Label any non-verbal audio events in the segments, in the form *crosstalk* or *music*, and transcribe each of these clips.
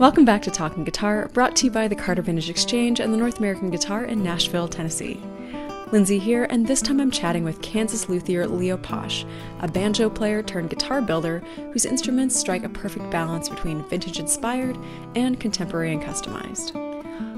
Welcome back to Talking Guitar, brought to you by the Carter Vintage Exchange and the North American Guitar in Nashville, Tennessee. Lindsay here, and this time I'm chatting with Kansas luthier Leo Posch, a banjo player turned guitar builder whose instruments strike a perfect balance between vintage inspired and contemporary and customized.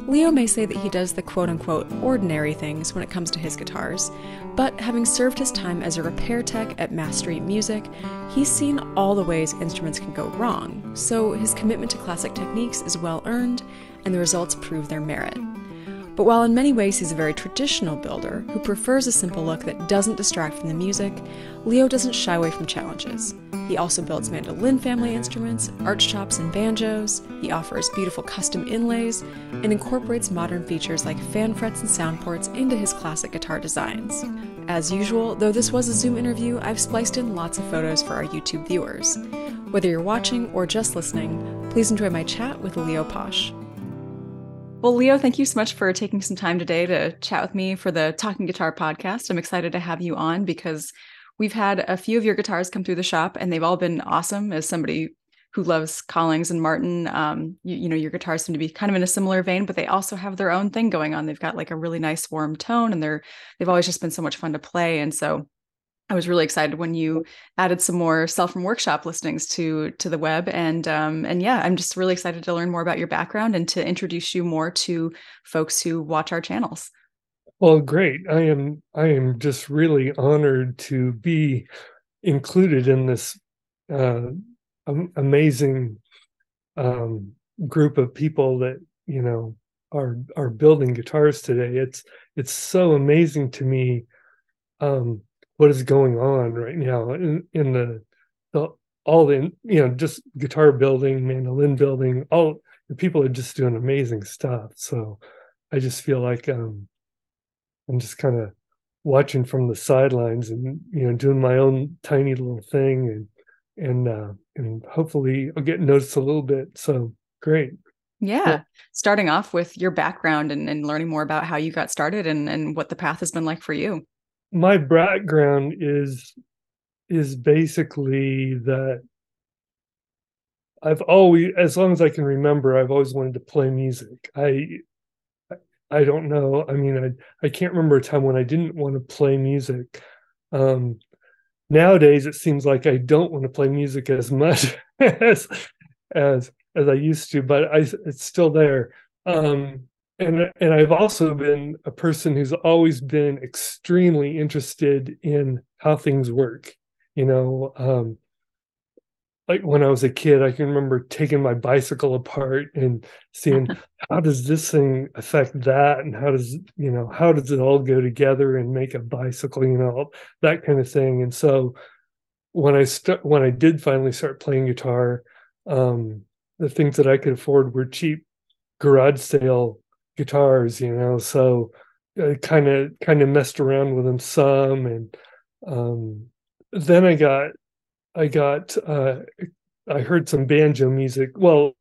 Leo may say that he does the quote unquote ordinary things when it comes to his guitars, but having served his time as a repair tech at Mass Street Music, he's seen all the ways instruments can go wrong, so his commitment to classic techniques is well earned, and the results prove their merit. But while in many ways he's a very traditional builder who prefers a simple look that doesn't distract from the music, Leo doesn't shy away from challenges. He also builds mandolin family instruments, archtops, and banjos. He offers beautiful custom inlays and incorporates modern features like fan frets and sound ports into his classic guitar designs. As usual, though this was a Zoom interview, I've spliced in lots of photos for our YouTube viewers. Whether you're watching or just listening, please enjoy my chat with Leo Posch. Well, Leo, thank you so much for taking some time today to chat with me for the Talking Guitar podcast. I'm excited to have you on because we've had a few of your guitars come through the shop and they've all been awesome as somebody who loves Collings and Martin. Um, you, you, know, your guitars seem to be kind of in a similar vein, but they also have their own thing going on. They've got like a really nice warm tone and they're they've always just been so much fun to play. And so I was really excited when you added some more sell from workshop listings to to the web, and um, and yeah, I'm just really excited to learn more about your background and to introduce you more to folks who watch our channels. Well, great. I am I am just really honored to be included in this uh, amazing um, group of people that you know are are building guitars today. It's it's so amazing to me. Um, what is going on right now in, in the, the all the you know just guitar building mandolin building all the people are just doing amazing stuff so i just feel like um i'm just kind of watching from the sidelines and you know doing my own tiny little thing and and uh and hopefully i'll get noticed a little bit so great yeah. yeah. Starting off with your background and, and learning more about how you got started and, and what the path has been like for you my background is is basically that I've always, as long as I can remember, I've always wanted to play music. I, I don't know. I mean, I I can't remember a time when I didn't want to play music. Um, nowadays, it seems like I don't want to play music as much *laughs* as as as I used to, but I it's still there. Um, and and I've also been a person who's always been extremely interested in how things work. You know, um, like when I was a kid, I can remember taking my bicycle apart and seeing *laughs* how does this thing affect that, and how does you know how does it all go together and make a bicycle, you know, that kind of thing. And so when I start when I did finally start playing guitar, um, the things that I could afford were cheap garage sale guitars, you know. So I kind of kind of messed around with them some, and um, then I got I got uh, I heard some banjo music. Well,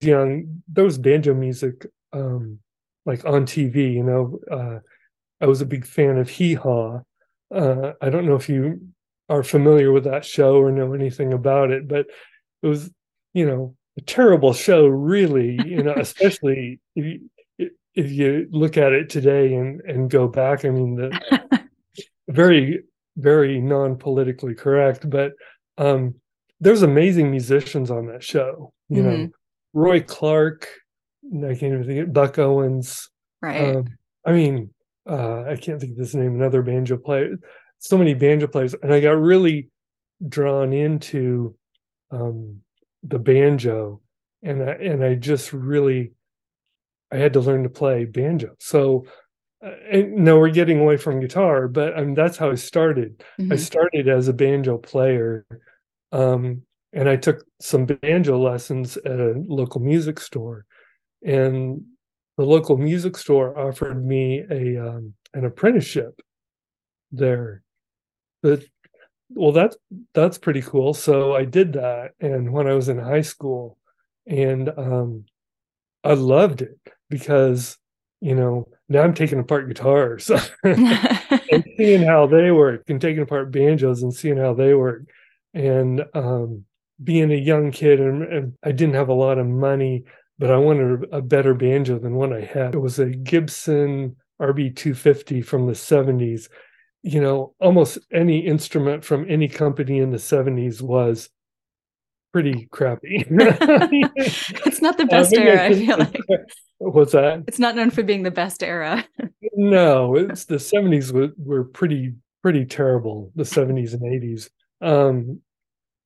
young there was banjo music um, like on TV. You know, uh, I was a big fan of Hee Haw. Uh, I don't know if you are familiar with that show or know anything about it, but it was you know a terrible show, really. You know, especially if you, if you look at it today and and go back. I mean, the *laughs* very very non politically correct, but um, there's amazing musicians on that show. You mm-hmm. know, Roy Clark. I can't even think of Buck Owens. Right. Um, I mean, uh, I can't think of this name. Another banjo player. So many banjo players, and I got really drawn into um, the banjo and I, and I just really I had to learn to play banjo. So uh, no, we're getting away from guitar, but mean, that's how I started. Mm-hmm. I started as a banjo player, um, and I took some banjo lessons at a local music store, and the local music store offered me a um, an apprenticeship there. But well that's that's pretty cool so i did that and when i was in high school and um i loved it because you know now i'm taking apart guitars *laughs* and *laughs* seeing how they work and taking apart banjos and seeing how they work and um being a young kid and, and I didn't have a lot of money, but I wanted a better banjo than what I had. It was a Gibson RB250 from the 70s. You know, almost any instrument from any company in the 70s was pretty crappy. *laughs* it's not the best uh, era, I feel like. *laughs* What's that? It's not known for being the best era. no, it's the 70s were, were pretty pretty terrible, the 70s and 80s. Um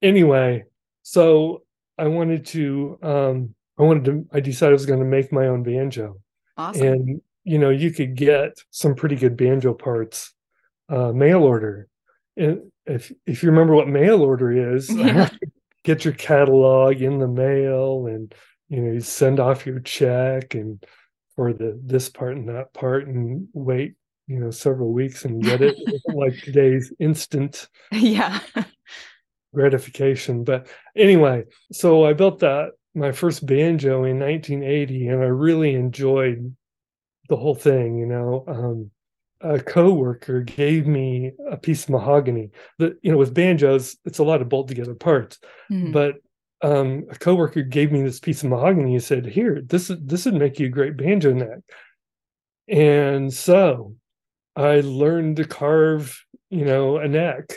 anyway, so I wanted to um I wanted to I decided I was going to make my own banjo. Awesome. And you know, you could get some pretty good banjo parts uh mail order. And if if you remember what mail order is, *laughs* yeah. *laughs* get your catalog in the mail and you know, you send off your check and for the this part and that part and wait, you know, several weeks and get it like *laughs* today's instant. Yeah gratification. But anyway, so I built that my first banjo in 1980, and I really enjoyed the whole thing. You know, um, a coworker gave me a piece of mahogany. That you know, with banjos, it's a lot of bolt together parts, mm-hmm. but um, a coworker gave me this piece of mahogany. He said, "Here, this this would make you a great banjo neck." And so I learned to carve, you know, a neck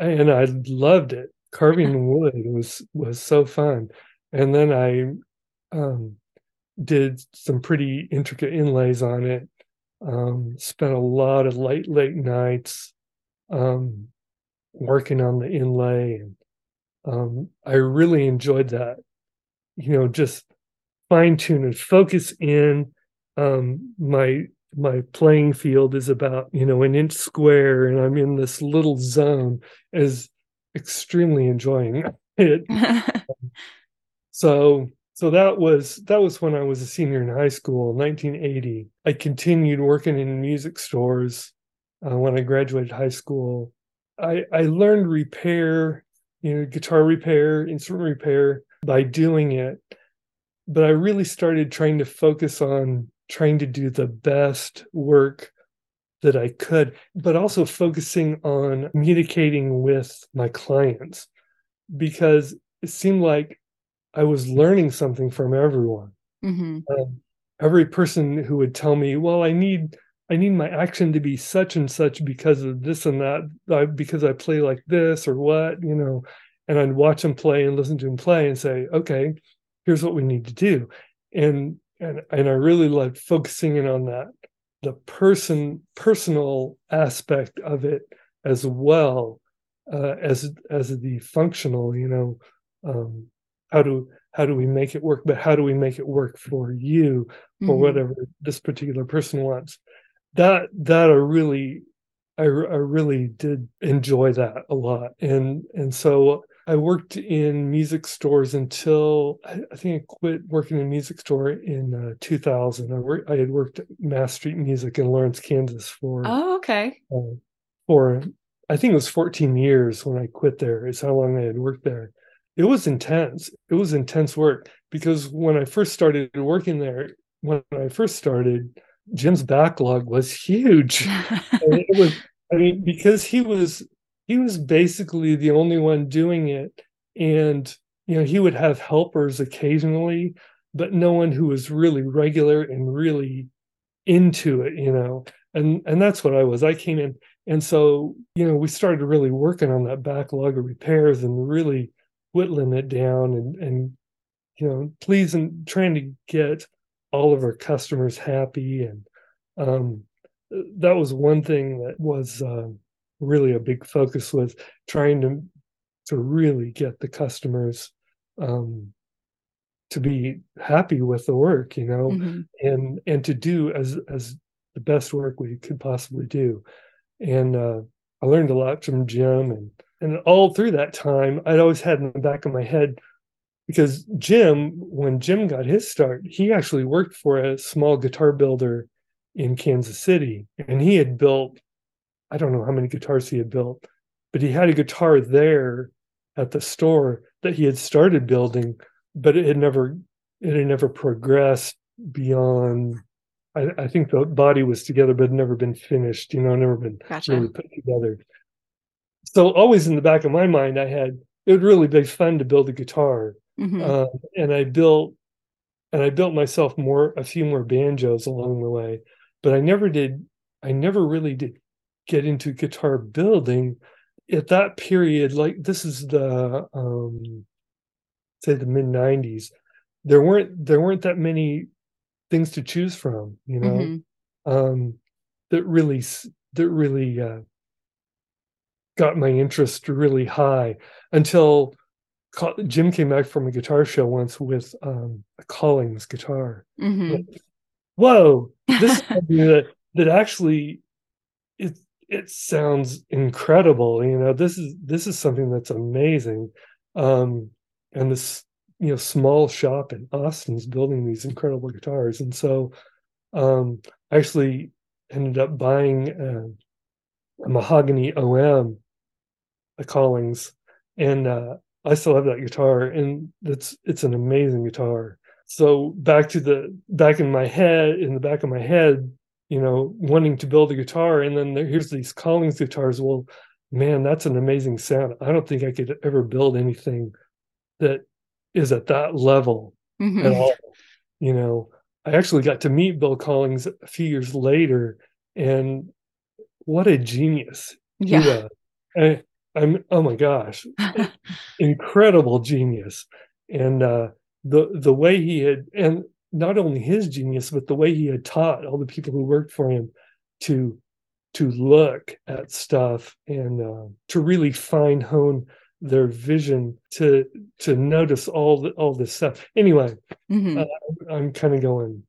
and I loved it. Carving *laughs* wood was was so fun, and then I um, did some pretty intricate inlays on it. Um, spent a lot of late late nights um, working on the inlay, and um, I really enjoyed that. You know, just fine tune and focus in. Um, my my playing field is about you know an inch square and i'm in this little zone is extremely enjoying *laughs* it *laughs* so so that was that was when i was a senior in high school 1980 i continued working in music stores uh, when i graduated high school. I i learned repair you know guitar repair instrument repair by doing it but i really started trying to focus on trying to do the best work that I could, but also focusing on communicating with my clients because it seemed like I was learning something from everyone. Mm-hmm. Um, every person who would tell me, "Well, I need I need my action to be such and such because of this and that, I, because I play like this or what," you know, and I'd watch them play and listen to them play and say, "Okay, here's what we need to do," and and and I really loved focusing in on that the person personal aspect of it as well uh, as as the functional you know um, how do how do we make it work but how do we make it work for you for mm-hmm. whatever this particular person wants that that i really I, I really did enjoy that a lot and and so I worked in music stores until I, I think I quit working in a music store in uh, 2000. I, worked, I had worked at Mass Street Music in Lawrence, Kansas for oh okay uh, for I think it was 14 years when I quit there. Is how long I had worked there. It was intense. It was intense work because when I first started working there, when I first started, Jim's backlog was huge. *laughs* it was I mean because he was he was basically the only one doing it and you know he would have helpers occasionally but no one who was really regular and really into it you know and and that's what i was i came in and so you know we started really working on that backlog of repairs and really whittling it down and and you know pleasing trying to get all of our customers happy and um that was one thing that was uh, really a big focus was trying to to really get the customers um, to be happy with the work, you know, mm-hmm. and and to do as as the best work we could possibly do. And uh, I learned a lot from Jim, and and all through that time, I'd always had in the back of my head because Jim, when Jim got his start, he actually worked for a small guitar builder in Kansas City, and he had built I don't know how many guitars he had built, but he had a guitar there at the store that he had started building, but it had never it had never progressed beyond I, I think the body was together but never been finished, you know, never been gotcha. really put together. So always in the back of my mind I had it would really be fun to build a guitar. Mhm. Um, and I built and I built myself more a few more banjos along the way, but I never did I never really did get into guitar building at that period like this is the um say the mid 90s there weren't there weren't that many things to choose from you know Mhm. um that really that really uh got my interest really high until Jim came back from a guitar show once with um a Collings guitar. Mhm. whoa this *laughs* that that actually it it sounds incredible you know this is this is something that's amazing. Um and this you know small shop in austin's building these incredible guitars. And so um i actually ended up buying uh, a mahogany om a collings and uh i still have that guitar and it's it's an amazing guitar so back to the back in my head in the back of my head you know wanting to build a guitar and then there, here's these collings guitars well man that's an amazing sound i don't think i could ever build anything that is at that level at Mhm. all you know i actually got to meet bill collings a few years later and what a genius he Yeah. was. I, i'm oh my gosh. *laughs* Incredible genius. And uh the the way he had and not only his genius but the way he had taught all the people who worked for him to to look at stuff and uh, to really fine hone their vision to to notice all the, all this stuff. Anyway Mhm. i'm kind of going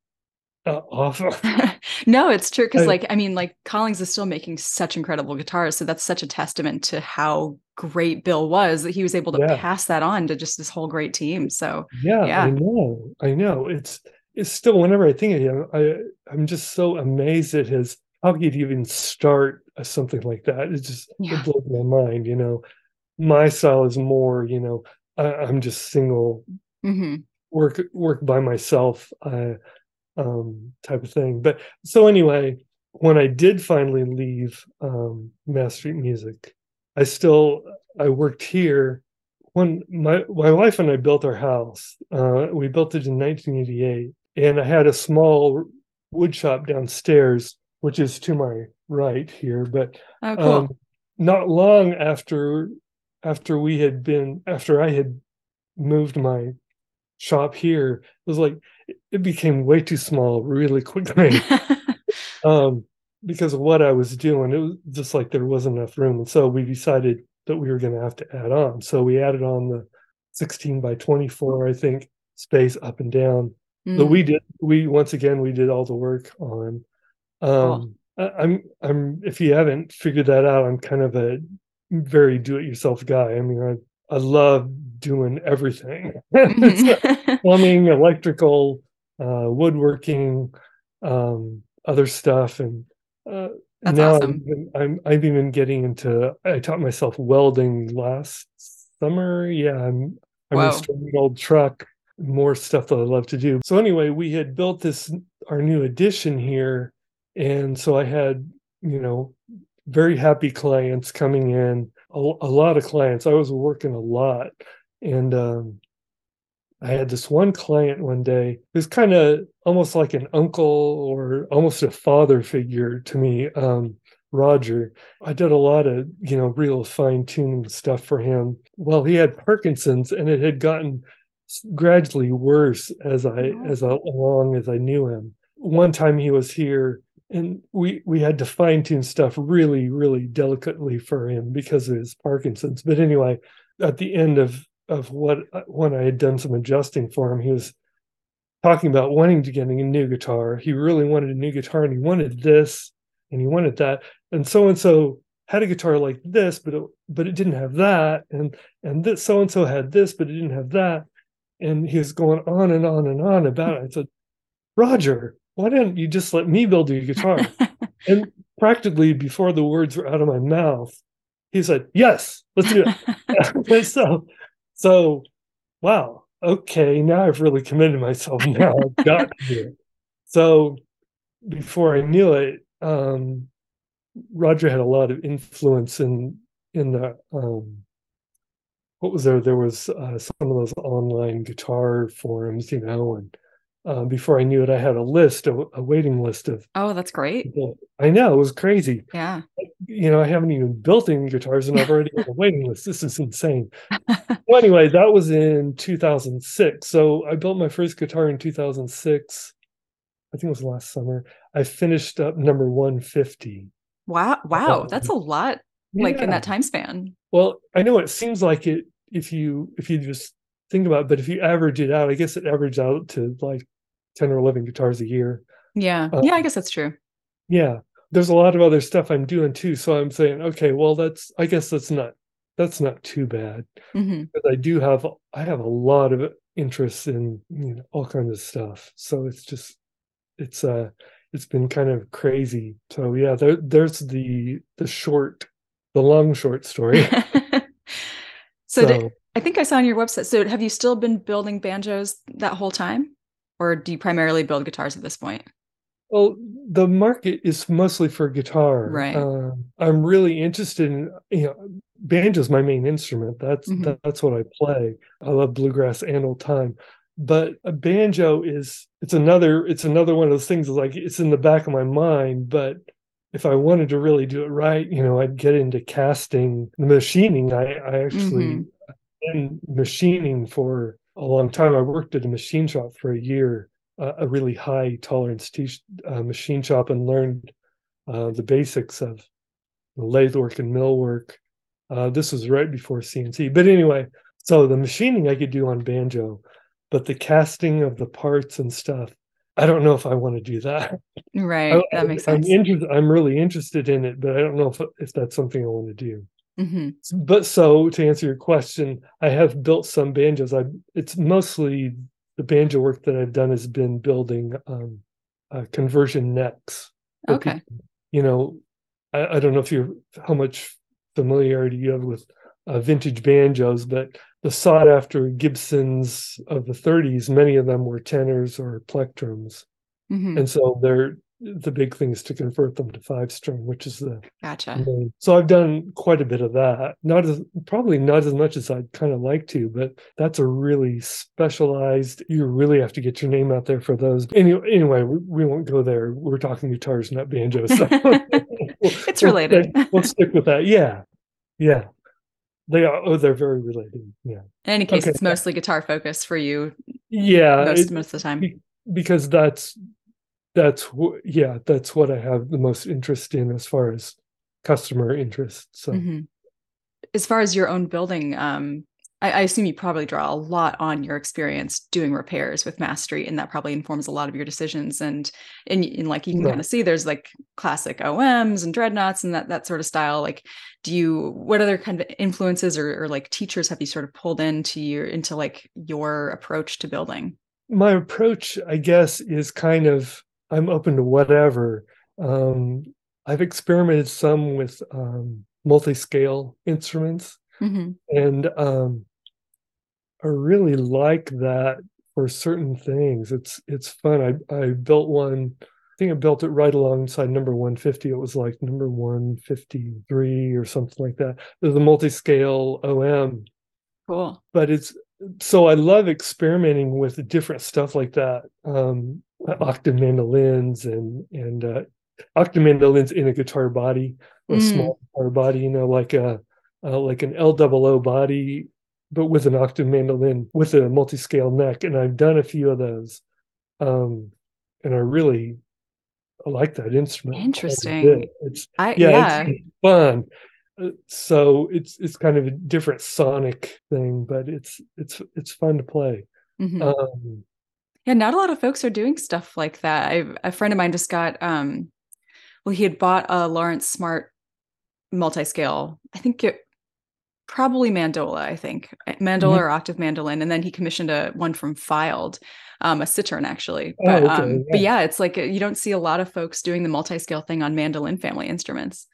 uh, off *laughs* no, it's true because, like, I mean, like, Collings is still making such incredible guitars, so that's such a testament to how great Bill was that he was able to Yeah. pass that on to just this whole great team. So, Yeah, Yeah. I know. I know. It's it's still whenever I think of him, I I'm just so amazed at his how he'd even start a, something like that. It just Yeah. it blows my mind, you know. My style is more, you know, I, I'm just single, mhm. work work by myself, uh, um, type of thing. But so anyway, when I did finally leave um, Mass Street Music, I still I worked here. When my my wife and I built our house, uh, we built it in 1988, and I had a small wood shop downstairs, which is to my right here. But oh, cool. um, not long after after we had been after I had moved my shop here, it was like it- it became way too small really quickly *laughs* um, because of what I was doing. It was just like there wasn't enough room, and so we decided that we were going to have to add on. So we added on the 16 by 24, I think, space up and down. But Mm. we did we once again we did all the work on. Um, I, I'm I'm if you haven't figured that out, I'm kind of a very do-it-yourself guy. I mean, I I love doing everything. *laughs* Mhm. *laughs* plumbing, electrical, uh, woodworking, um, other stuff, and uh, now awesome. I'm, even- I'm I'm even getting into. I taught myself welding last summer. Yeah, I'm I'm restoring an old truck. More stuff that I love to do. So anyway, we had built this our new addition here, and so I had you know very happy clients coming in. A, a lot of clients. I was working a lot, and um, I had this one client one day who's kind of almost like an uncle or almost a father figure to me, um, Roger. I did a lot of, you know, real fine tuning stuff for him. Well, he had Parkinson's and it had gotten gradually worse as I Oh. as I, along as I knew him. One time he was here and we we had to fine tune stuff really really delicately for him because of his Parkinson's. But anyway, at the end of of what when I had done some adjusting for him, he was talking about wanting to get a new guitar. He really wanted a new guitar and he wanted this and he wanted that. And so and so had a guitar like this, but it, but it didn't have that. And and this so and so had this, but it didn't have that. And he was going on and on and on about it. I said, Roger, why didn't you just let me build you a guitar? *laughs* and practically before the words were out of my mouth, he said, Yes, let's do it. *laughs* *laughs* so so wow, okay, now I've really committed myself. Now I've got to do it. So before I knew it, um, Roger had a lot of influence in in the um, what was there? There was uh, some of those online guitar forums, you know, and uh, before I knew it, I had a list, a, a waiting list of. Oh, that's great. People. I know it was crazy. Yeah. You know, I haven't even built any guitars, and I've already got a *laughs* waiting list. This is insane. well, anyway, that was in 2006. So I built my first guitar in 2006. I think it was last summer. I finished up number 150. Wow! Wow, that's a lot. Like yeah. in that time span. Well, I know it seems like it if you if you just think about it, but if you average it out, I guess it averaged out to like 10 or 11 guitars a year. Yeah. Um, yeah, I guess that's true. Yeah. There's a lot of other stuff I'm doing too. So I'm saying, okay, well, that's, I guess that's not, that's not too bad. Mm-hmm. But I do have, I have a lot of interest in you know, all kinds of stuff. So it's just, it's, uh, it's been kind of crazy. So yeah, there, there's the, the short, the long short story. so, *laughs* so did, I think I saw on your website. So have you still been building banjos that whole time? Or do you primarily build guitars at this point? Well, the market is mostly for guitar. Right. Uh, I'm really interested in, you know, banjo's my main instrument. That's mm-hmm. that's what I play. I love bluegrass and old time. But a banjo is it's another it's another one of those things like it's in the back of my mind, but if I wanted to really do it right, you know, I'd get into casting, the machining. I, I actually mm-hmm been machining for a long time. I worked at a machine shop for a year, uh, a really high tolerance t- uh, machine shop, and learned uh, the basics of lathe work and mill work. Uh, this was right before CNC. But anyway, so the machining I could do on banjo, but the casting of the parts and stuff, I don't know if I want to do that. Right, I, that makes sense. I'm, inter- I'm really interested in it, but I don't know if if that's something I want to do. Mm-hmm. But so to answer your question, I have built some banjos. I it's mostly the banjo work that I've done has been building um, uh, conversion necks. Okay. People, you know, I, I, don't know if you're how much familiarity you have with uh, vintage banjos, but the sought after Gibsons of the 30s, many of them were tenors or plectrums. Mm-hmm. And so they're the big thing is to convert them to five string, which is the gotcha. Main. So I've done quite a bit of that. Not as probably not as much as I'd kind of like to, but that's a really specialized. You really have to get your name out there for those. Anyway, anyway, we, we won't go there. We're talking guitars, not banjos. So *laughs* it's related. We'll, we'll stick with that. Yeah, yeah. They are. Oh, they're very related. Yeah. In any case, okay. it's mostly guitar focused for you. Yeah, most it, most of the time. Because that's that's what yeah that's what i have the most interest in as far as customer interest so mm-hmm. as far as your own building um I, I, assume you probably draw a lot on your experience doing repairs with Mass Street, and that probably informs a lot of your decisions and and, and like you can right. kind of see there's like classic oms and dreadnoughts and that that sort of style like do you what other kind of influences or, or like teachers have you sort of pulled into your into like your approach to building my approach i guess is kind of I'm open to whatever. Um, I've experimented some with um, multi-scale instruments, mm-hmm. and um, I really like that for certain things. It's it's fun. I I built one. I think I built it right alongside number 150. It was like number 153 or something like that. The multi-scale OM. Cool. But it's so I love experimenting with different stuff like that. Um, octave mandolins and and uh, octave mandolins in a guitar body, a mm. small guitar body, you know, like a uh, like an L double O body, but with an octave mandolin with a multi-scale neck. And I've done a few of those, um, and I really I like that instrument. Interesting. It's I, yeah, yeah. It's fun. Uh, so it's it's kind of a different sonic thing, but it's it's it's fun to play. Mm-hmm. Um, yeah, not a lot of folks are doing stuff like that. I, a friend of mine just got, um, well, he had bought a Lawrence Smart multi-scale. I think it probably mandola. I think eh, mandola mm-hmm. or octave mandolin, and then he commissioned a one from Filed, um, a Citroen actually. Oh, but, okay. um, yeah. but yeah, it's like you don't see a lot of folks doing the multi-scale thing on mandolin family instruments.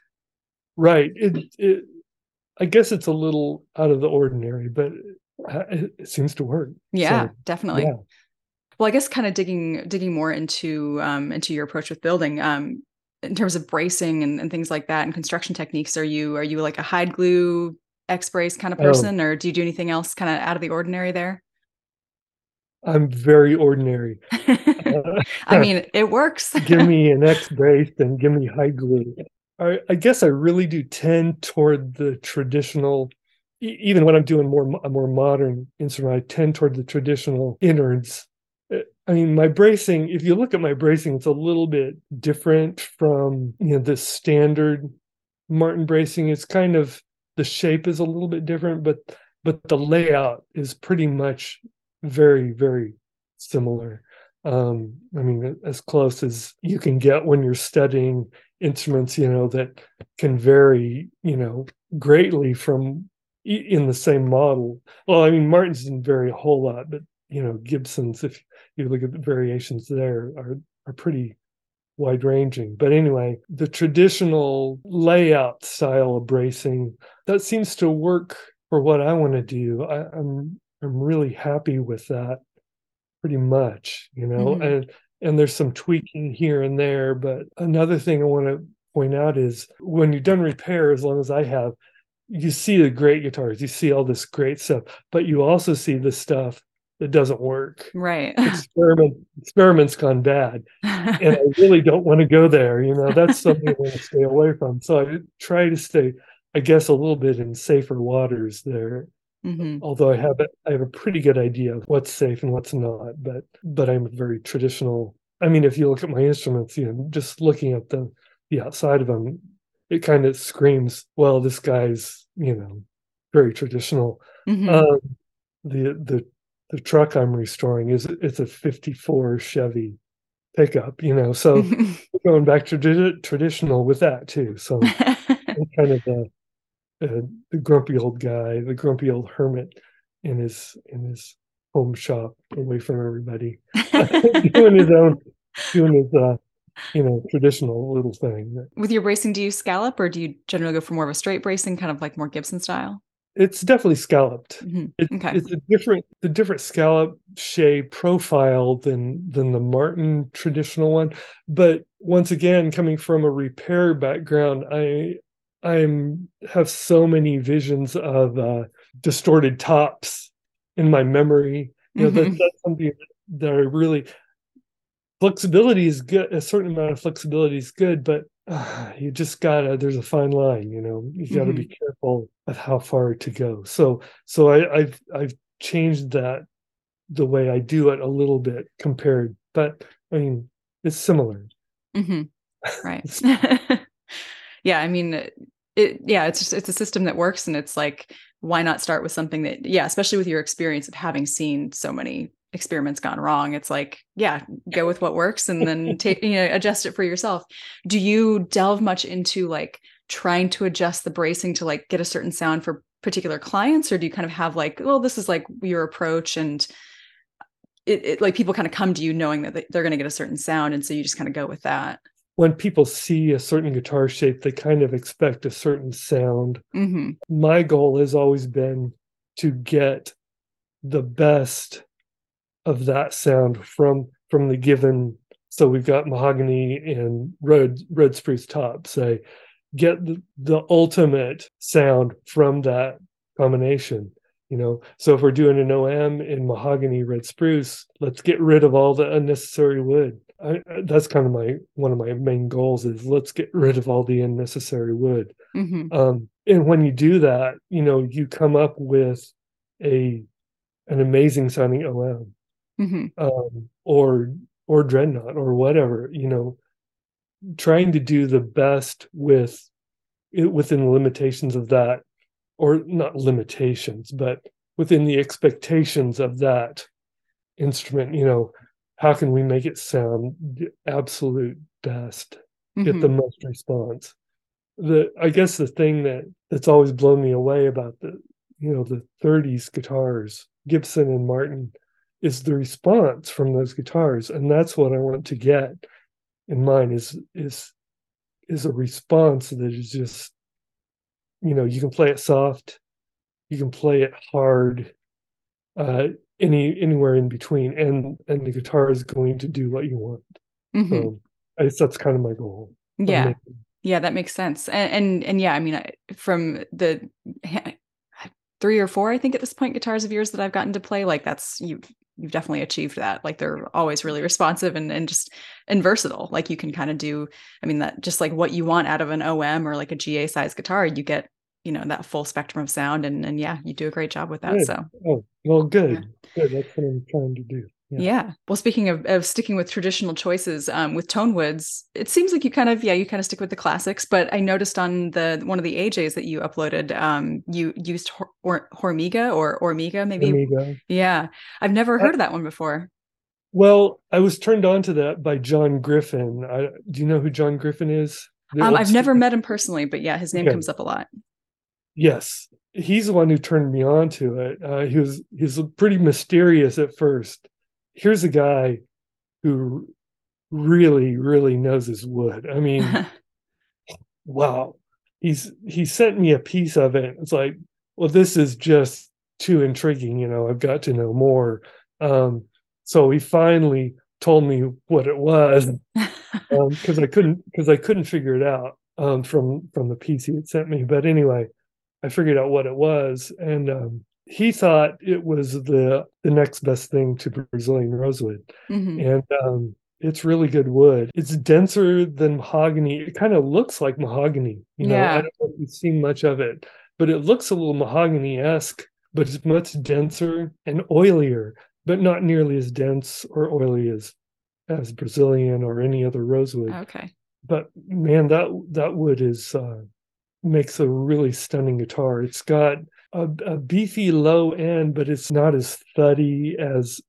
Right. It, it, I guess it's a little out of the ordinary, but it, it seems to work. Yeah, so, definitely. Yeah well i guess kind of digging digging more into um, into your approach with building um, in terms of bracing and, and, things like that and construction techniques are you are you like a hide glue X brace kind of oh. person, oh. or do you do anything else kind of out of the ordinary there? I'm very ordinary. *laughs* uh, I *laughs* mean, it works. give *laughs* me an X brace and give me hide glue. I, I, guess I really do tend toward the traditional. Even when I'm doing more a more modern instrument, I tend toward the traditional innards. I mean, my bracing. If you look at my bracing, it's a little bit different from you know the standard Martin bracing. It's kind of the shape is a little bit different, but but the layout is pretty much very very similar um i mean as close as you can get when you're studying instruments you know that can vary you know greatly from in the same model well i mean martin's didn't vary a whole lot but you know gibson's if you look at the variations there are are pretty wide ranging but anyway the traditional layout style of bracing that seems to work for what i want to do I, i'm I'm really happy with that pretty much, you know, mm-hmm. and and there's some tweaking here and there. But another thing I want to point out is when you've done repair, as long as I have, you see the great guitars, you see all this great stuff, but you also see the stuff that doesn't work. Right. *laughs* Experiment experiments gone bad. and I really don't want to go there. You know, that's something I want to stay away from. So I try to stay, I guess, a little bit in safer waters there. Mm-hmm. Although I have a, I have a pretty good idea of what's safe and what's not, but but I'm a very traditional. I mean, if you look at my instruments, you know, just looking at the the outside of them, it kind of screams, well, this guy's you know very traditional. Mm-hmm. Um, the the the truck I'm restoring is it's a '54 Chevy pickup, you know, so *laughs* going back to traditional with that too. So *laughs* kind of the uh, the grumpy old guy, the grumpy old hermit in his in his home shop away from everybody, *laughs* doing his own, doing his uh, you know traditional little thing. With your bracing, do you scallop or do you generally go for more of a straight bracing, kind of like more Gibson style? It's definitely scalloped. Mm-hmm. It, okay. It's a different, the different scallop shape profile than than the Martin traditional one. But once again, coming from a repair background, I I'm have so many visions of uh, distorted tops in my memory. You know, mm-hmm. that, that's something that I really flexibility is good. A certain amount of flexibility is good, but uh, *sighs* you just gotta. There's a fine line. You know, you gotta mm-hmm. be careful of how far to go. So, so I, I've I've changed that the way I do it a little bit compared, but I mean it's similar. Mm-hmm. *laughs* Right. *laughs* yeah i mean it yeah it's just it's a system that works and it's like why not start with something that yeah especially with your experience of having seen so many experiments gone wrong it's like yeah go with what works and then *laughs* take you know adjust it for yourself do you delve much into like trying to adjust the bracing to like get a certain sound for particular clients or do you kind of have like well this is like your approach and it, it like people kind of come to you knowing that they're going to get a certain sound and so you just kind of go with that when people see a certain guitar shape, they kind of expect a certain sound. Mm-hmm. My goal has always been to get the best of that sound from from the given. So we've got mahogany and red red spruce top. Say, get the, the ultimate sound from that combination you know so if we're doing an om in mahogany red spruce let's get rid of all the unnecessary wood I, that's kind of my one of my main goals is let's get rid of all the unnecessary wood mm-hmm. um, and when you do that you know you come up with a an amazing sounding om mm-hmm. um, or or dreadnought or whatever you know trying to do the best with it within the limitations of that or not limitations, but within the expectations of that instrument, you know, how can we make it sound the absolute best, mm-hmm. get the most response? The I guess the thing that that's always blown me away about the you know the 30s guitars, Gibson and Martin, is the response from those guitars, and that's what I want to get in mine is is is a response that is just you know you can play it soft you can play it hard uh any anywhere in between and and the guitar is going to do what you want mm-hmm. so I guess that's kind of my goal yeah yeah that makes sense and, and and, yeah i mean I, from the three or four, I think at this point, guitars of yours that I've gotten to play. Like that's you you've definitely achieved that. Like they're always really responsive and and just and versatile. Like you can kind of do, I mean, that just like what you want out of an OM or like a GA size guitar, you get, you know, that full spectrum of sound. And and yeah, you do a great job with that. Good. So Oh, well, good. Good. That's what I'm trying to do. Yeah. Yeah. Well, speaking of, of sticking with traditional choices, um, with tone woods, it seems like you kind of yeah you kind of stick with the classics. But I noticed on the one of the AJs that you uploaded, um, you used Hor- or Hormiga or Ormiga maybe. Amigo. Yeah, I've never heard of that one before. Well, I was turned on to that by John Griffin. I, do you know who John Griffin is? Um, I've never met him personally, but yeah, his name Okay. comes up a lot. Yes, he's the one who turned me on to it. Uh, he was he's pretty mysterious at first. Here's a guy who really, really knows his wood. I mean, *laughs* wow. He's he sent me a piece of it. It's like, well, this is just too intriguing. You know, I've got to know more. Um, so he finally told me what it was *laughs* because I couldn't because I couldn't figure it out um, from from the piece he had sent me. But anyway, I figured out what it was, and um, he thought it was the the next best thing to Brazilian rosewood, Mhm. and um, it's really good wood. It's denser than mahogany. It kind of looks like mahogany. You know, Yeah. I don't know if you've seen much of it, but it looks a little mahogany esque, but it's much denser and oilier, but not nearly as dense or oily as as Brazilian or any other rosewood Okay. but man that that wood is uh makes a really stunning guitar it's got a, a beefy low end but it's not as thuddy as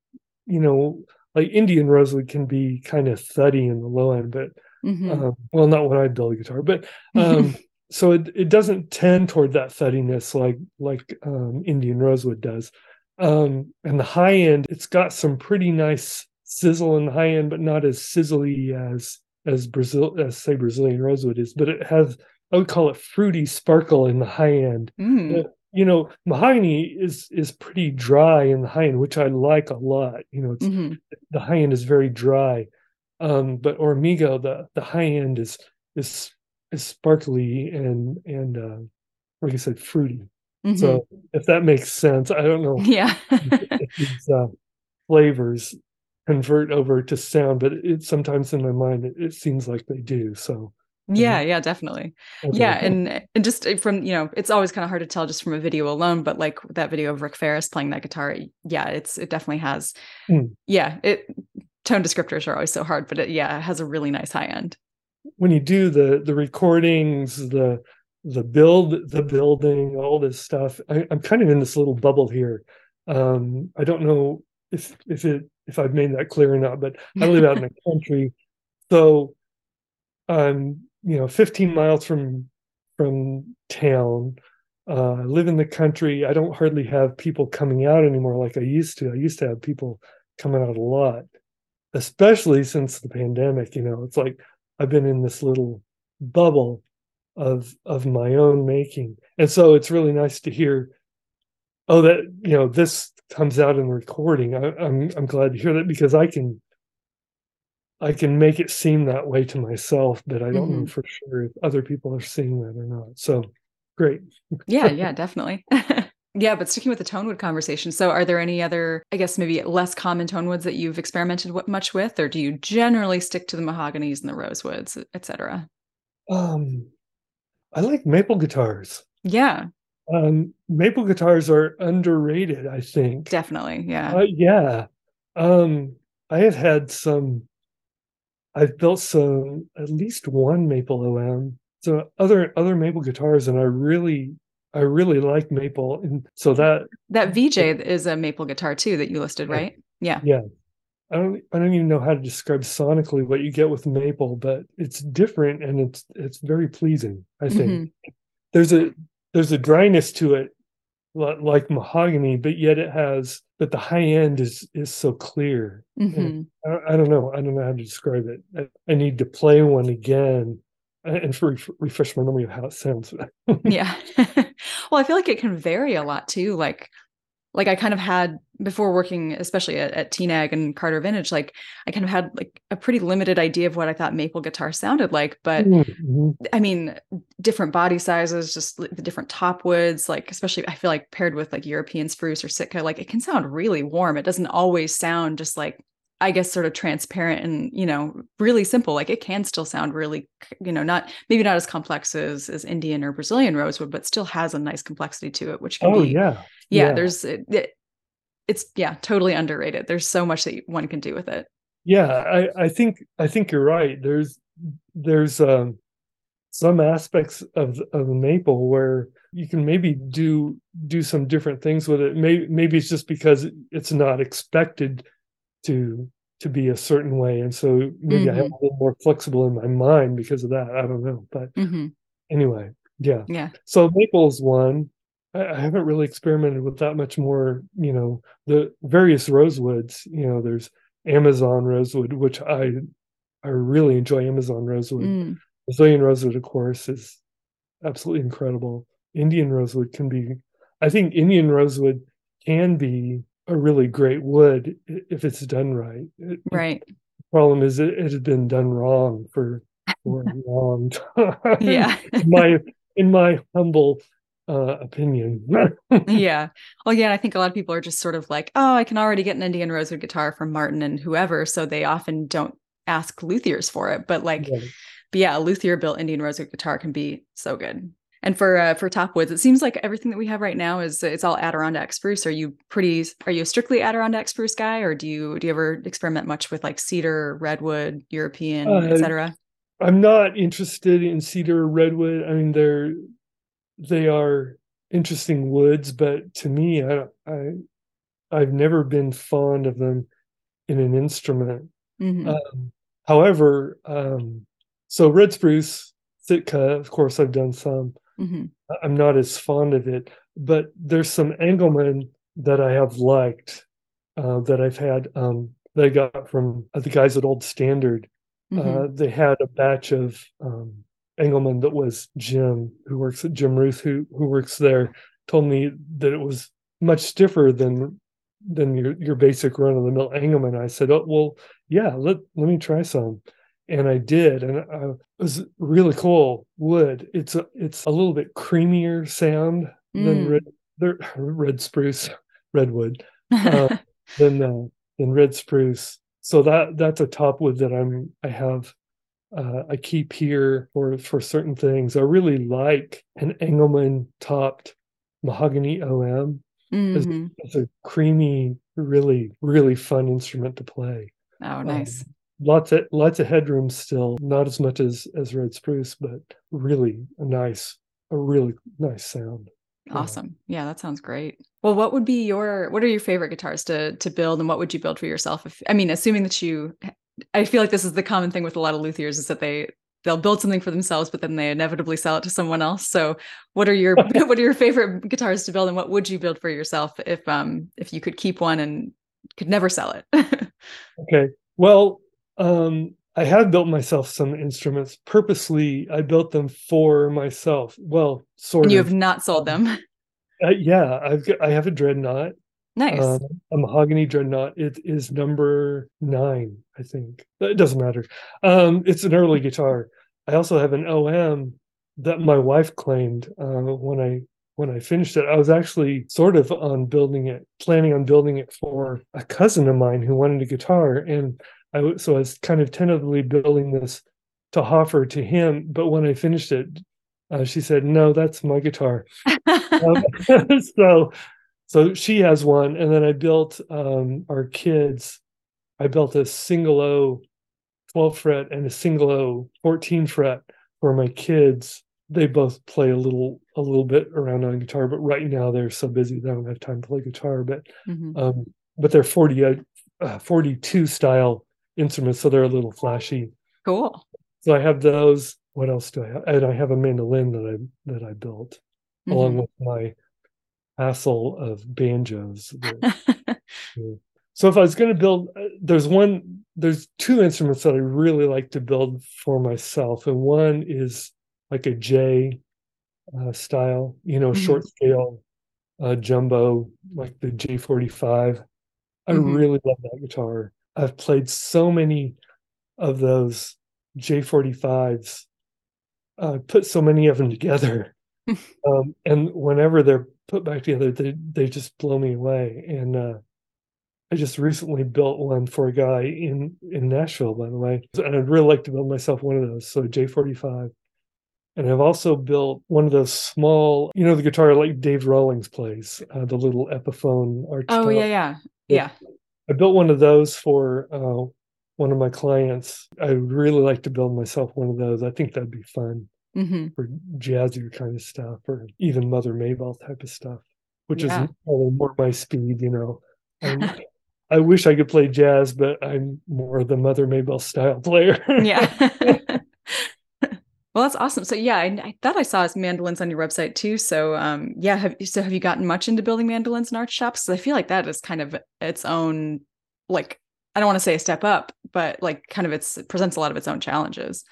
you know like indian rosewood can be kind of thuddy in the low end but Mhm. um, well not when i build a guitar but um *laughs* so it, it doesn't tend toward that thuddiness like like um indian rosewood does um and the high end it's got some pretty nice sizzle in the high end but not as sizzly as as brazil as say brazilian rosewood is but it has i would call it fruity sparkle in the high end Mm. You know mahogany is is pretty dry in the high end which i like a lot you know it's Mhm. the high end is very dry um but ormigo the the high end is is is sparkly and and uh like i said fruity Mhm. so if that makes sense i don't know *laughs* yeah. if these uh, flavors convert over to sound but it sometimes in my mind it, it seems like they do so yeah, yeah, definitely. okay. Yeah, and and just uh, from you know, it's always kind of hard to tell just from a video alone, but like that video of Rick Ferris playing that guitar, yeah, it's it definitely has. Mm. Yeah, it tone descriptors are always so hard, but it, yeah, it has a really nice high end. when you do the the recordings the the build the building all this stuff I, i'm kind of in this little bubble here um i don't know if if it if i've made that clear or not but i live out in the *laughs* country so i'm you know 15 miles from from town uh I live in the country. I don't hardly have people coming out anymore like i used to. I used to have people coming out a lot especially since the pandemic you know. It's like i've been in this little bubble of of my own making. And so it's really nice to hear oh that you know this comes out in the recording. I, i'm i'm glad to hear that because i can i can make it seem that way to myself but i don't know for sure if other people are seeing that or not so great yeah, *laughs* yeah, definitely. *laughs* yeah, but sticking with the tonewood conversation. So, are there any other, I guess, maybe less common tonewoods that you've experimented much with, or do you generally stick to the mahoganies and the rosewoods, etc.? um i like maple guitars Yeah, um maple guitars are underrated i think definitely. Yeah. Uh, yeah. Um, I have had some, I've built some, at least one maple OM. So other other maple guitars, and I really, I really like maple, and so that that VJ is a maple guitar too that you listed, right? Yeah. yeah, I don't I don't even know how to describe sonically what you get with maple, but it's different and it's it's very pleasing. I think Mhm. there's a there's a dryness to it like mahogany but yet it has but the high end is is so clear Mhm. I, don't- I don't know i don't know how to describe it i, I need to play one again and and for, refresh my memory of how it sounds *laughs* Yeah. *laughs* well, I feel like it can vary a lot too. Like like I kind of had before working, especially at, at TNAG and Carter Vintage, like I kind of had like a pretty limited idea of what I thought maple guitar sounded like. But mm-hmm. I mean, different body sizes, just the different top woods, like especially I feel like paired with like European spruce or Sitka, like it can sound really warm. It doesn't always sound just like I guess sort of transparent and you know really simple. Like it can still sound really you know not maybe not as complex as as Indian or Brazilian rosewood, but still has a nice complexity to it, which can oh, be yeah yeah, yeah. there's it, it, it's yeah totally underrated. There's so much that one can do with it. Yeah, I I think I think you're right. There's there's um some aspects of of maple where you can maybe do do some different things with it. Maybe maybe it's just because it's not expected to to be a certain way and so maybe mm-hmm. i have mm-hmm. a little more flexible in my mind because of that i don't know but mm-hmm. anyway yeah yeah so maple's one I, I haven't really experimented with that much more you know the various rosewoods you know there's amazon rosewood which i i really enjoy amazon rosewood mm. brazilian rosewood of course is absolutely incredible indian rosewood can be i think indian rosewood can be a really great wood if it's done right. Right. The problem is it, it has been done wrong for, for a long *laughs* time. Yeah. my in my humble uh, opinion. *laughs* yeah. Well, yeah, I think a lot of people are just sort of like, oh, I can already get an Indian rosewood guitar from Martin and whoever, so they often don't ask luthiers for it. But like, yeah. but yeah, a luthier built Indian rosewood guitar can be so good. And for uh, for top woods, it seems like everything that we have right now is it's all Adirondack spruce. Are you pretty? Are you a strictly Adirondack spruce guy, or do you do you ever experiment much with like cedar, redwood, European, uh, etc.? I'm not interested in cedar, redwood. I mean, they're they are interesting woods, but to me, I I I've never been fond of them in an instrument. Mm-hmm. Um, however, um, so red spruce, Sitka, of course, I've done some. Mm-hmm. I'm not as fond of it, but there's some Engelmann that I have liked uh, that I've had um, that I got from uh, the guys at Old Standard. Mm-hmm. Uh, they had a batch of um, Engelmann that was Jim, who works at Jim Ruth, who who works there, told me that it was much stiffer than than your your basic run of the mill Engelmann. I said, oh well, yeah, let let me try some and I did, and I, it was really cool wood. It's a it's a little bit creamier sound mm. than red *laughs* red spruce, redwood, uh, *laughs* than uh, than red spruce. So that that's a top wood that I'm I have uh, I keep here for for certain things. I really like an Engelmann topped mahogany OM. Mm-hmm. It's, it's, a creamy, really really fun instrument to play. Oh, nice. Um, lots of lots of headroom still not as much as as red spruce but really a nice a really nice sound awesome yeah that sounds great well what would be your what are your favorite guitars to to build and what would you build for yourself if i mean assuming that you i feel like this is the common thing with a lot of luthiers is that they they'll build something for themselves but then they inevitably sell it to someone else so what are your *laughs* what are your favorite guitars to build and what would you build for yourself if um if you could keep one and could never sell it *laughs* okay well um, I have built myself some instruments purposely. I built them for myself. Well, sort and you of. You have not sold them. Uh, yeah, I've got, I have a dreadnought. Nice. Um, a mahogany dreadnought. It is number nine, I think. It doesn't matter. Um, it's an early guitar. I also have an OM that my wife claimed uh, when I when I finished it. I was actually sort of on building it, planning on building it for a cousin of mine who wanted a guitar, and I so I was kind of tentatively building this to offer to him, but when I finished it, uh, she said, "No, that's my guitar." *laughs* um, *laughs* so, so she has one, and then I built um, our kids. I built a single O 12 fret and a single O 14 fret for my kids. They both play a little a little bit around on guitar, but right now they're so busy they don't have time to play guitar. But mm-hmm. um, but they're 40 uh, 42 style instruments, so they're a little flashy. Cool. So I have those. What else do I have? And I have a mandolin that I that I built mm-hmm. along with my hassle of banjos. *laughs* So if I was going to build, uh, there's one, there's two instruments that I really like to build for myself, and one is like a J uh, style, you know, mm-hmm. short scale uh, jumbo, like the J45. I Mhm. really love that guitar. I've played so many of those J45s. I put so many of them together, *laughs* um, and whenever they're put back together, they they just blow me away. And uh, I just recently built one for a guy in in Nashville, by the way, and I'd really like to build myself one of those. So J45. And I've also built one of those small, you know, the guitar like Dave Rawlings plays, uh, the little Epiphone arch. Oh top. yeah, yeah, yeah. I built one of those for uh, one of my clients. I would really like to build myself one of those. I think that'd be fun hmm for jazzier kind of stuff, or even Mother Maybelle type of stuff, which Yeah. is more my speed. You know, *laughs* I wish I could play jazz, but I'm more of the Mother Maybelle style player. yeah. *laughs* well, that's awesome. So yeah, I, I thought I saw mandolins on your website too. So um, yeah, have so have you gotten much into building mandolins in archtops? 'Cause I feel like that is kind of its own, like I don't want to say a step up, but like kind of it's it presents a lot of its own challenges.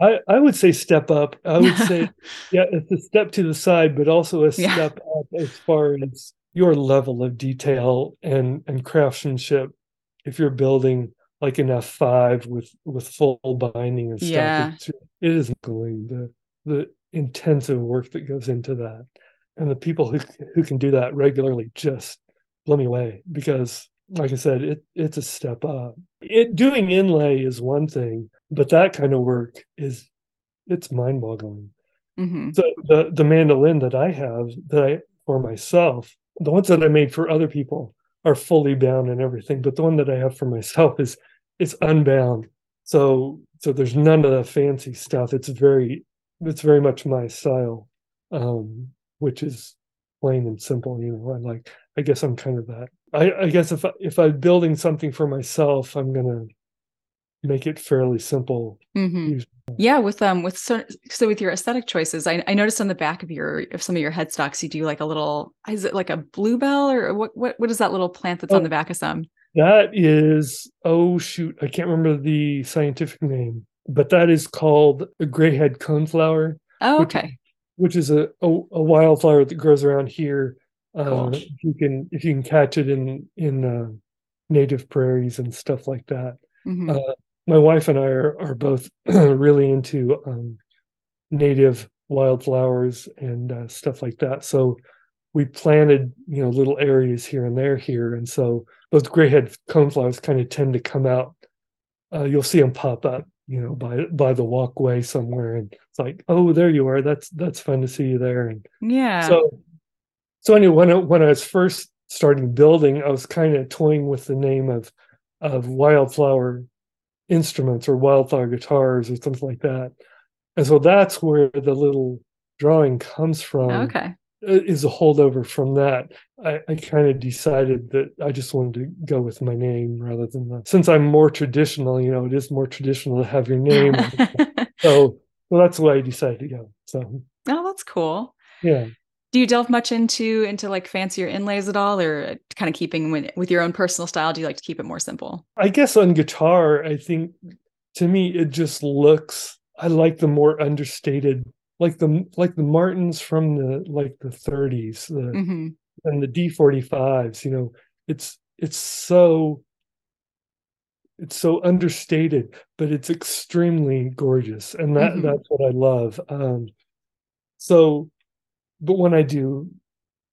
I, I would say step up. I would *laughs* say, yeah, it's a step to the side, but also a Yeah. step up as far as your level of detail and and craftsmanship. If you're building like an F5 with with full binding and stuff, Yeah. it's, it is going the the intensive work that goes into that, and the people who who can do that regularly just blow me away because, like I said, it it's a step up. It doing inlay is one thing, but that kind of work is it's mind-boggling. hmm So the the mandolin that I have that I for myself, the ones that I made for other people are fully bound and everything, but the one that I have for myself is it's unbound. So so there's none of the fancy stuff. It's very it's very much my style, um, which is plain and simple. You know, I like. I guess I'm kind of that. I, I guess if if I'm building something for myself, I'm gonna make it fairly simple. hmm Yeah, with um with so, so with your aesthetic choices, I, I noticed on the back of your of some of your headstocks, you do like a little is it like a bluebell or what what what is that little plant that's Oh. on the back of some? That is, oh shoot, I can't remember the scientific name, but that is called a grayhead coneflower, Oh, Which- okay. which is a, a, a wildflower that grows around here. Uh, if you can if you can catch it in in uh, native prairies and stuff like that. Mhm. Uh, my wife and I are are both *clears throat* really into um, native wildflowers and uh, stuff like that. So we planted, you know, little areas here and there here, and so those grayhead coneflowers kind of tend to come out. Uh, you'll see them pop up, you know, by by the walkway somewhere, and it's like, oh, there you are. That's that's fun to see you there. And yeah. so, so anyway, when I, when I was first starting building, I was kind of toying with the name of of wildflower instruments or wildflower guitars or something like that. And so that's where the little drawing comes from. okay. uh, Is a holdover from that. I, I kind of decided that I just wanted to go with my name rather than the, since I'm more traditional, you know, it is more traditional to have your name. *laughs* so, well, that's why I decided to go. So, oh, that's cool. yeah. Do you delve much into into like fancier inlays at all, or kind of keeping with with your own personal style? Do you like to keep it more simple? I guess on guitar, I think to me it just looks. I like the more understated, like the like the Martins from the like the 30s, the, hmm and the D45s. You know, it's it's so it's so understated, but it's extremely gorgeous, and that Mhm. that's what I love. Um, so, but when I do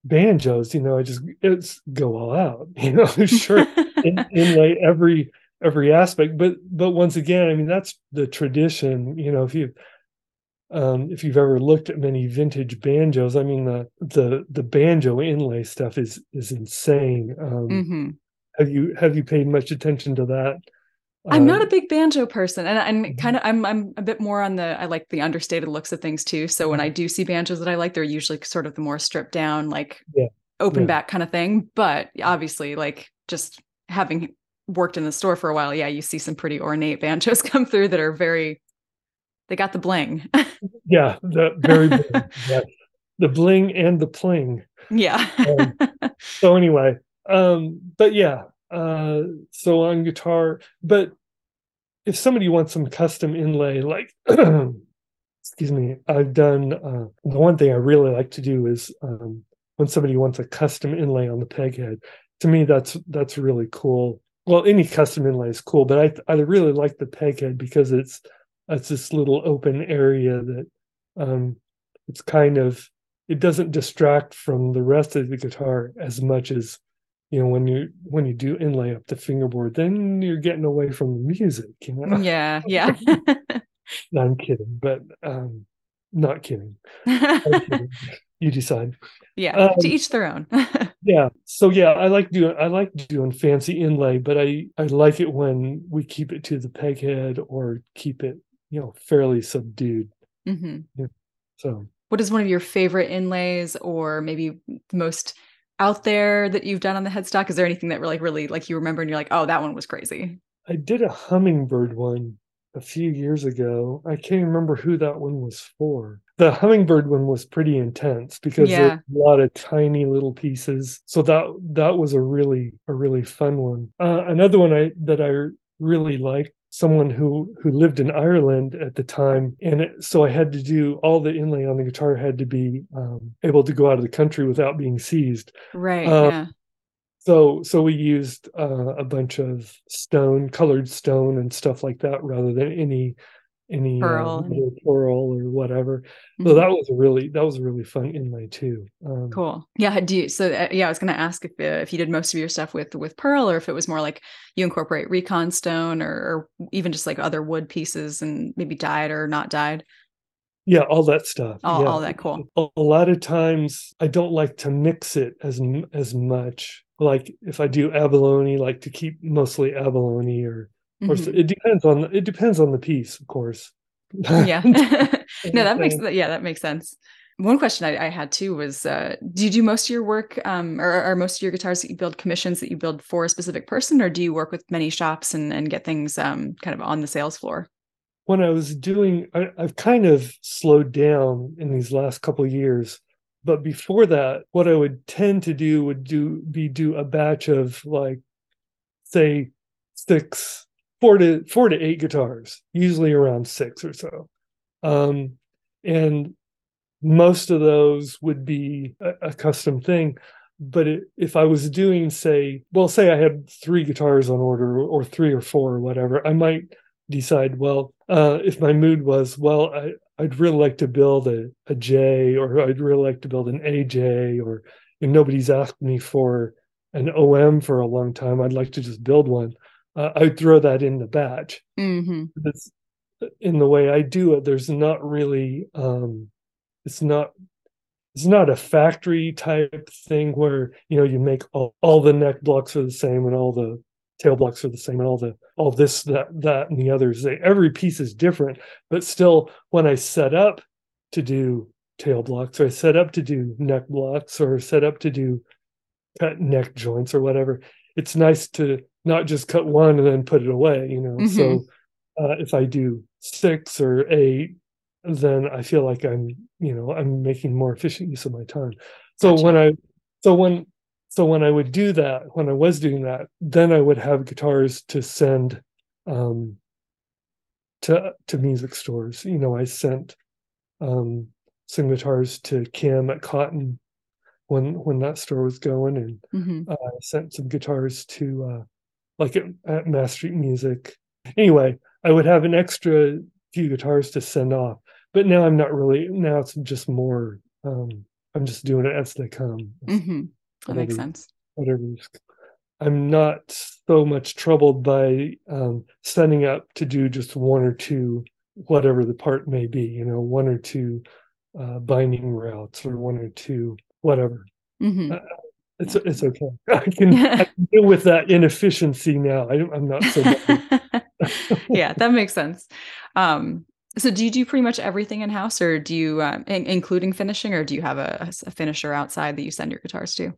banjos, you know, I just it's go all out. *laughs* You know, sure *laughs* in, inlay every every aspect. But but once again i mean that's the tradition you know if you um if you've ever looked at many vintage banjos i mean the the the banjo inlay stuff is is insane. Um hmm have you have you paid much attention to that I'm not a Um, big banjo person, and Mhm. kind of I'm I'm a bit more on the I like the understated looks of things too. So when I do see banjos that I like, they're usually sort of the more stripped down, like Yeah. open Yeah. back kind of thing. But obviously, like just having worked in the store for a while, yeah, you see some pretty ornate banjos *laughs* come through that are very they got the bling. yeah the very bling, *laughs* yeah. the bling and the pling yeah. *laughs* so anyway um but yeah uh so on guitar but if somebody wants some custom inlay like *clears throat* excuse me i've done uh the one thing i really like to do is um when somebody wants a custom inlay on the peg head. To me, that's that's really cool. Well, any custom inlay is cool, but I I really like the peg head because it's it's this little open area that um, it's kind of it doesn't distract from the rest of the guitar as much as you know when you when you do inlay up the fingerboard then you're getting away from the music you know *laughs* yeah yeah no, i'm kidding but um not kidding, *laughs* kidding. you decide yeah um, to each their own *laughs* yeah so yeah i like doing i like doing fancy inlay but i i like it when we keep it to the peg head or keep it you know fairly subdued mm-hmm. yeah. so what is one of your favorite inlays or maybe most out there that you've done on the headstock? Is there anything that really really like you remember and you're like oh that one was crazy i did a hummingbird one a few years ago. I can't remember who that one was for. The hummingbird one was pretty intense because yeah. a lot of tiny little pieces. So that that was a really a really fun one. Uh, another one i that i really liked someone who who lived in Ireland at the time, and it, so I had to do all the inlay on the guitar had to be um, able to go out of the country without being seized. Right. Um, yeah. So so we used uh, a bunch of stone, colored stone, and stuff like that, rather than any any pearl, uh, pearl or whatever. Mm-hmm. So that was really that was really fun inlay too. Um, cool. Yeah. Do you? So uh, yeah, I was going to ask if uh, if you did most of your stuff with with pearl, or if it was more like you incorporate recon stone, or, or even just like other wood pieces and maybe dyed or not dyed. Yeah, all that stuff. All, yeah. all that cool. A, a lot of times, I don't like to mix it as as much. Like if I do abalone, like to keep mostly abalone or Mm-hmm. it depends on it depends on the piece, of course. yeah. *laughs* no, that makes yeah, that makes sense. One question I, I had too was uh, do you do most of your work um, or are most of your guitars that you build commissions that you build for a specific person or do you work with many shops and, and get things um, kind of on the sales floor? When I was doing, I, have kind of slowed down in these last couple years. But before that, what I would tend to do would do be do a batch of like, say, six four to four to eight guitars, usually around six or so. Um, and most of those would be a, a custom thing. But it, if I was doing, say, well, say I had three guitars on order or three or four or whatever, I might decide, well, uh, if my mood was, well, I, I'd really like to build a, a J or I'd really like to build an AJ or nobody's asked me for an OM for a long time, I'd like to just build one uh, I throw that in the batch. Mm-hmm. in the way I do it. There's not really, um, it's not, it's not a factory type thing where you know you make all, all the neck blocks are the same and all the tail blocks are the same and all the all this that that and the others. They, every piece is different, but still, when I set up to do tail blocks, or I set up to do neck blocks, or set up to do cut neck joints or whatever, it's nice to not just cut one and then put it away you know mm-hmm. so uh, if i do six or eight then i feel like i'm you know i'm making more efficient use of my time so gotcha. when i so when so when i would do that when i was doing that then i would have guitars to send um to to music stores you know i sent um some guitars to kim at cotton when when that store was going and mm-hmm. uh, sent some guitars to uh, like at, at Mass Street Music. Anyway, I would have an extra few guitars to send off, but now I'm not really. Now it's just more. Um, I'm just doing it as they come. Mm-hmm. That whatever, makes sense. Whatever. I'm not so much troubled by um, setting up to do just one or two, whatever the part may be. You know, one or two uh, binding routes or one or two whatever. Mm-hmm. Uh, it's yeah. it's okay. *laughs* I can, I can, deal with that inefficiency now. I, am not so. *laughs* *laughs* yeah, that makes sense. Um, so, do you do pretty much everything in house, or do you, uh, in, including finishing, or do you have a, a finisher outside that you send your guitars to?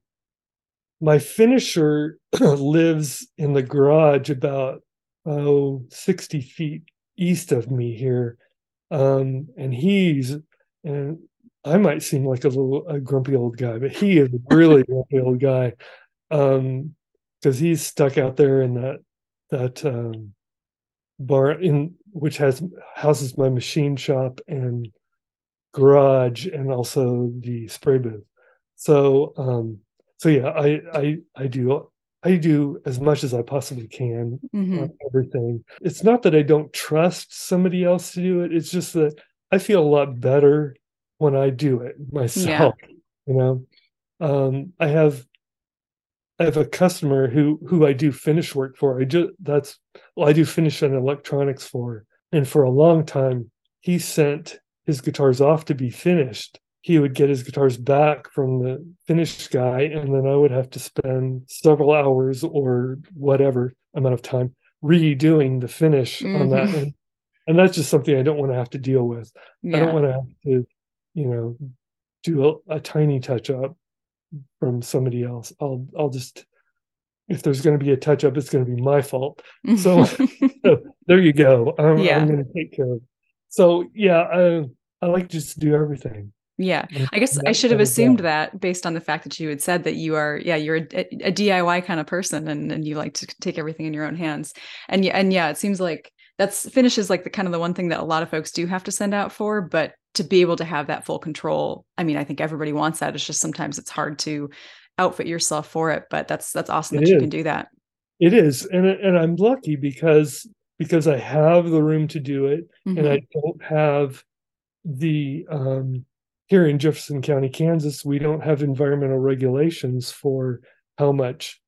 My finisher *clears throat* lives in the garage about oh 60 feet east of me here, um, and he's and I might seem like a little a grumpy old guy, but he is a really grumpy old guy. Um, because he's stuck out there in that that um bar in which has houses my machine shop and garage and also the spray booth. so um so yeah i i i do i do as much as i possibly can Mhm. on everything it's not that i don't trust somebody else to do it it's just that i feel a lot better when i do it myself you know? Um i have i have a customer who who i do finish work for. I just that's well i do finish and electronics for and for a long time he sent his guitars off to be finished. He would get his guitars back from the finished guy and then i would have to spend several hours or whatever amount of time redoing the finish on that and, and that's just something i don't want to have to deal with. I don't want to have to, you know, do a, a tiny touch up from somebody else. I'll I'll just if there's going to be a touch up, it's going to be my fault. So, *laughs* so there you go. I'm, Yeah. I'm going to take care of. It. So yeah, I I like just to do everything. Yeah. I guess I should have assumed that based on the fact that you had said that you are, yeah, you're a, a DIY kind of person and, and you like to take everything in your own hands. And yeah, and yeah, it seems like that's finish is like the kind of the one thing that a lot of folks do have to send out for, but to be able to have that full control, I mean, I think everybody wants that. It's just sometimes it's hard to outfit yourself for it, but that's that's awesome It that you can do that. It is, and and I'm lucky because because I have the room to do it, and Mhm. I don't have the um here in Jefferson County, Kansas, we don't have environmental regulations for how much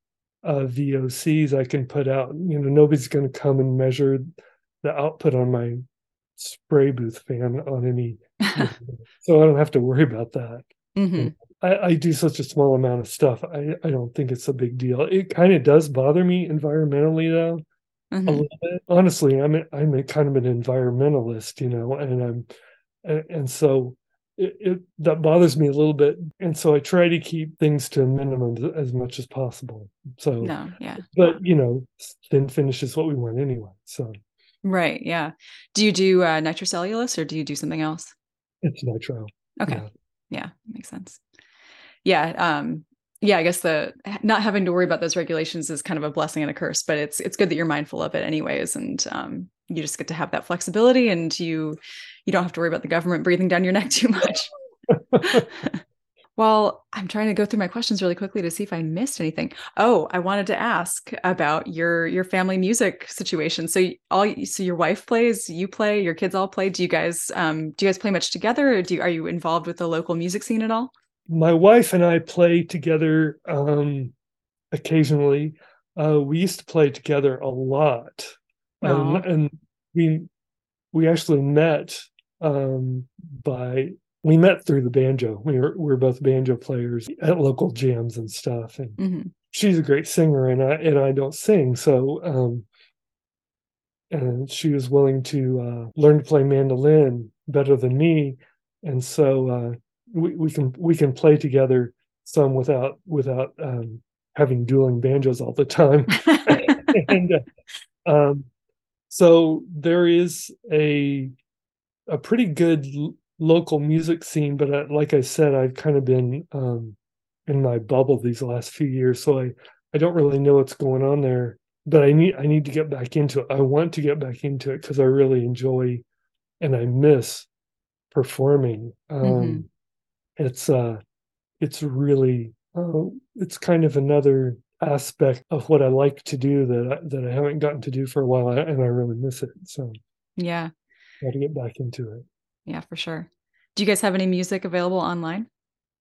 uh VOCs I can put out. You know, nobody's going to come and measure the output on my spray booth fan on any *laughs* *laughs* so I don't have to worry about that. Mhm. I, I do such a small amount of stuff. I, I don't think it's a big deal. It kind of does bother me environmentally though a Mhm. little bit. Honestly, I'm a, I'm a kind of an environmentalist, you know, and I'm and, and so it, it that bothers me a little bit. And so I try to keep things to a minimum as, as much as possible. So, No, yeah. but you know, thin finish is what we want anyway. So Right. Yeah. Do you do uh, nitrocellulose or do you do something else? it's nitro. Okay. Yeah. Yeah, makes sense. Yeah, um yeah, I guess the not having to worry about those regulations is kind of a blessing and a curse, but it's it's good that you're mindful of it anyways and um you just get to have that flexibility and you you don't have to worry about the government breathing down your neck too much. *laughs* *laughs* Well, I'm trying to go through my questions really quickly to see if I missed anything. Oh, I wanted to ask about your your family music situation. So all so your wife plays, you play, your kids all play. Do you guys um do you guys play much together or do you, are you involved with the local music scene at all? my wife and I play together um, occasionally. Uh, we used to play together a lot, um, and we we actually met um, by we met through the banjo. We were we were both banjo players at local jams and stuff. And Mhm. she's a great singer, and I and I don't sing, so um, and she was willing to uh, learn to play mandolin better than me, and so uh, we, we can we can play together some without without um, having dueling banjos all the time. *laughs* *laughs* and uh, um, so there is a a pretty good local music scene, but uh, like I said, I've kind of been um, in my bubble these last few years, so I I don't really know what's going on there. But I need I need to get back into it. I want to get back into it because I really enjoy and I miss performing. Um, Mhm. It's uh, it's really uh, it's kind of another aspect of what I like to do that I, that I haven't gotten to do for a while, and I really miss it. So yeah, got to get back into it. Yeah, for sure. Do you guys have any music available online?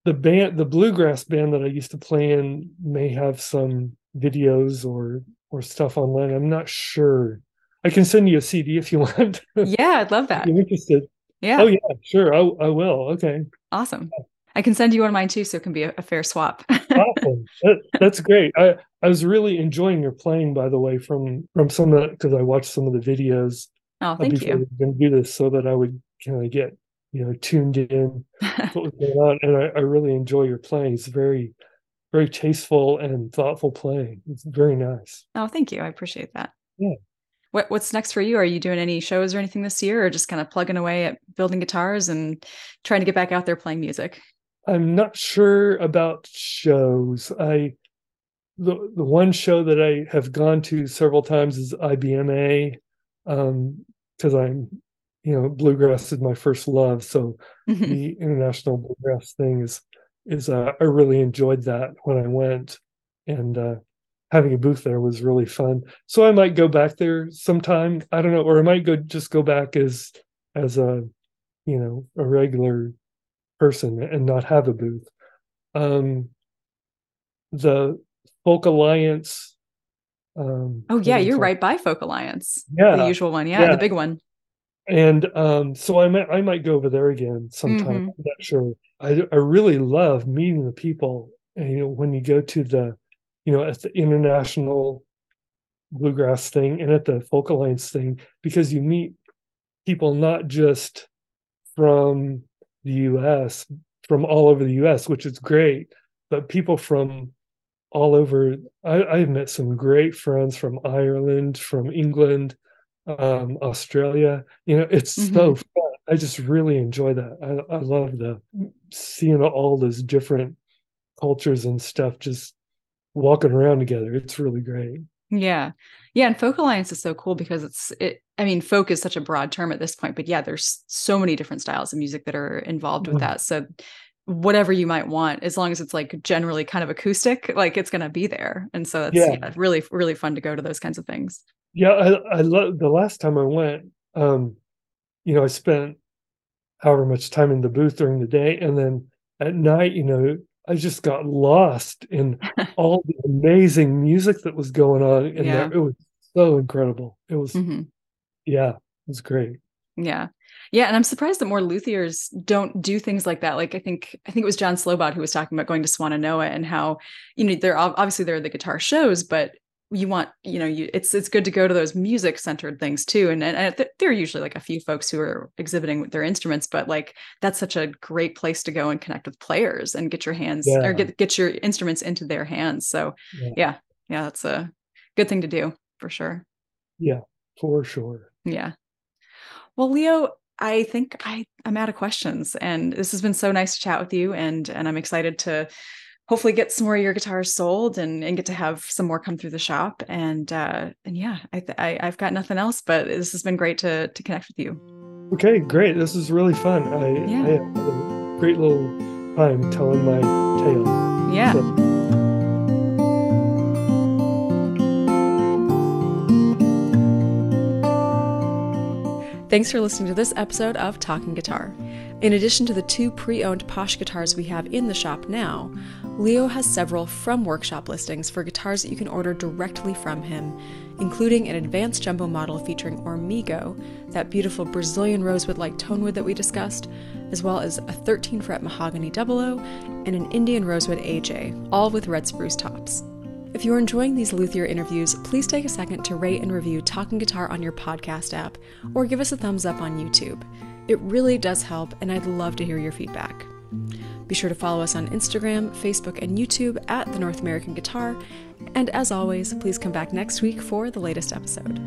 The band, the bluegrass band that I used to play in, may have some videos or or stuff online. I'm not sure. I can send you a CD if you *laughs* want. Yeah, I'd love that. you're interested. Yeah, Oh yeah, sure. I I will. Okay. awesome. I can send you one of mine too, so it can be a, a fair swap. *laughs* awesome. That, that's great. I I was really enjoying your playing, by the way, from from some of because I watched some of the videos oh, uh, thank before you. we were going to do this, so that I would kind of get you know tuned in *laughs* what was going on, and I, I really enjoy your playing. It's very very tasteful and thoughtful playing. It's very nice. oh, thank you. I appreciate that. Yeah. What What's next for you? Are you doing any shows or anything this year, or just kind of plugging away at building guitars and trying to get back out there playing music? I'm not sure about shows. I the the one show that I have gone to several times is IBMA, um, because I'm you know bluegrass is my first love, so Mhm. the international bluegrass thing is is uh, I really enjoyed that when I went, and uh, having a booth there was really fun. So I might go back there sometime. I don't know, or I might go just go back as as a you know a regular person and not have a booth. Um, the Folk Alliance. Um, oh yeah, you're right by Folk Alliance. Yeah, the usual one. Yeah, yeah. the big one. And um, so I might I might go over there again sometime. Mm-hmm. I'm not sure. I I really love meeting the people. And, you know, when you go to the, you know, at the international bluegrass thing and at the folk alliance thing, because you meet people not just from the U.S. from all over the U.S., which is great, but people from all over. I, I've met some great friends from Ireland, from England, um, Australia. You know, it's mm-hmm. so fun. I just really enjoy that. I, I love the seeing all those different cultures and stuff just walking around together. It's really great. Yeah. Yeah. And folk alliance is so cool because it's it I mean, folk is such a broad term at this point, but yeah, there's so many different styles of music that are involved with mm-hmm. that. So whatever you might want, as long as it's like generally kind of acoustic, like it's gonna be there. And so it's yeah. yeah really, really fun to go to those kinds of things. Yeah, I, I love the last time I went, um, you know, I spent however much time in the booth during the day and then at night, you know, I just got lost in *laughs* all the amazing music that was going on, and yeah. it was so incredible. It was, mm-hmm. yeah, it was great. Yeah, yeah, and I'm surprised that more luthiers don't do things like that. Like I think I think it was John Slobod who was talking about going to Swannanoa and how you know there obviously there are the guitar shows, but you want you know you it's it's good to go to those music centered things too and, and, and there are usually like a few folks who are exhibiting their instruments but like that's such a great place to go and connect with players and get your hands yeah. or get get your instruments into their hands so yeah. yeah yeah that's a good thing to do for sure yeah for sure yeah well leo i think i i'm out of questions and this has been so nice to chat with you and and i'm excited to hopefully get some more of your guitars sold and, and get to have some more come through the shop. And uh, and yeah, I, I have got nothing else, but this has been great to to connect with you. Okay, great. This is really fun. I, yeah. I had a great little time telling my tale. Yeah. So. Thanks for listening to this episode of Talking Guitar. In addition to the two pre owned Posch guitars we have in the shop now, Leo has several from workshop listings for guitars that you can order directly from him, including an advanced jumbo model featuring Hormigo, that beautiful Brazilian rosewood like tonewood that we discussed, as well as a 13 fret mahogany double O and an Indian rosewood AJ, all with red spruce tops. If you're enjoying these luthier interviews, please take a second to rate and review Talking Guitar on your podcast app or give us a thumbs up on YouTube. It really does help, and I'd love to hear your feedback. Be sure to follow us on Instagram, Facebook, and YouTube at The North American Guitar. And as always, please come back next week for the latest episode.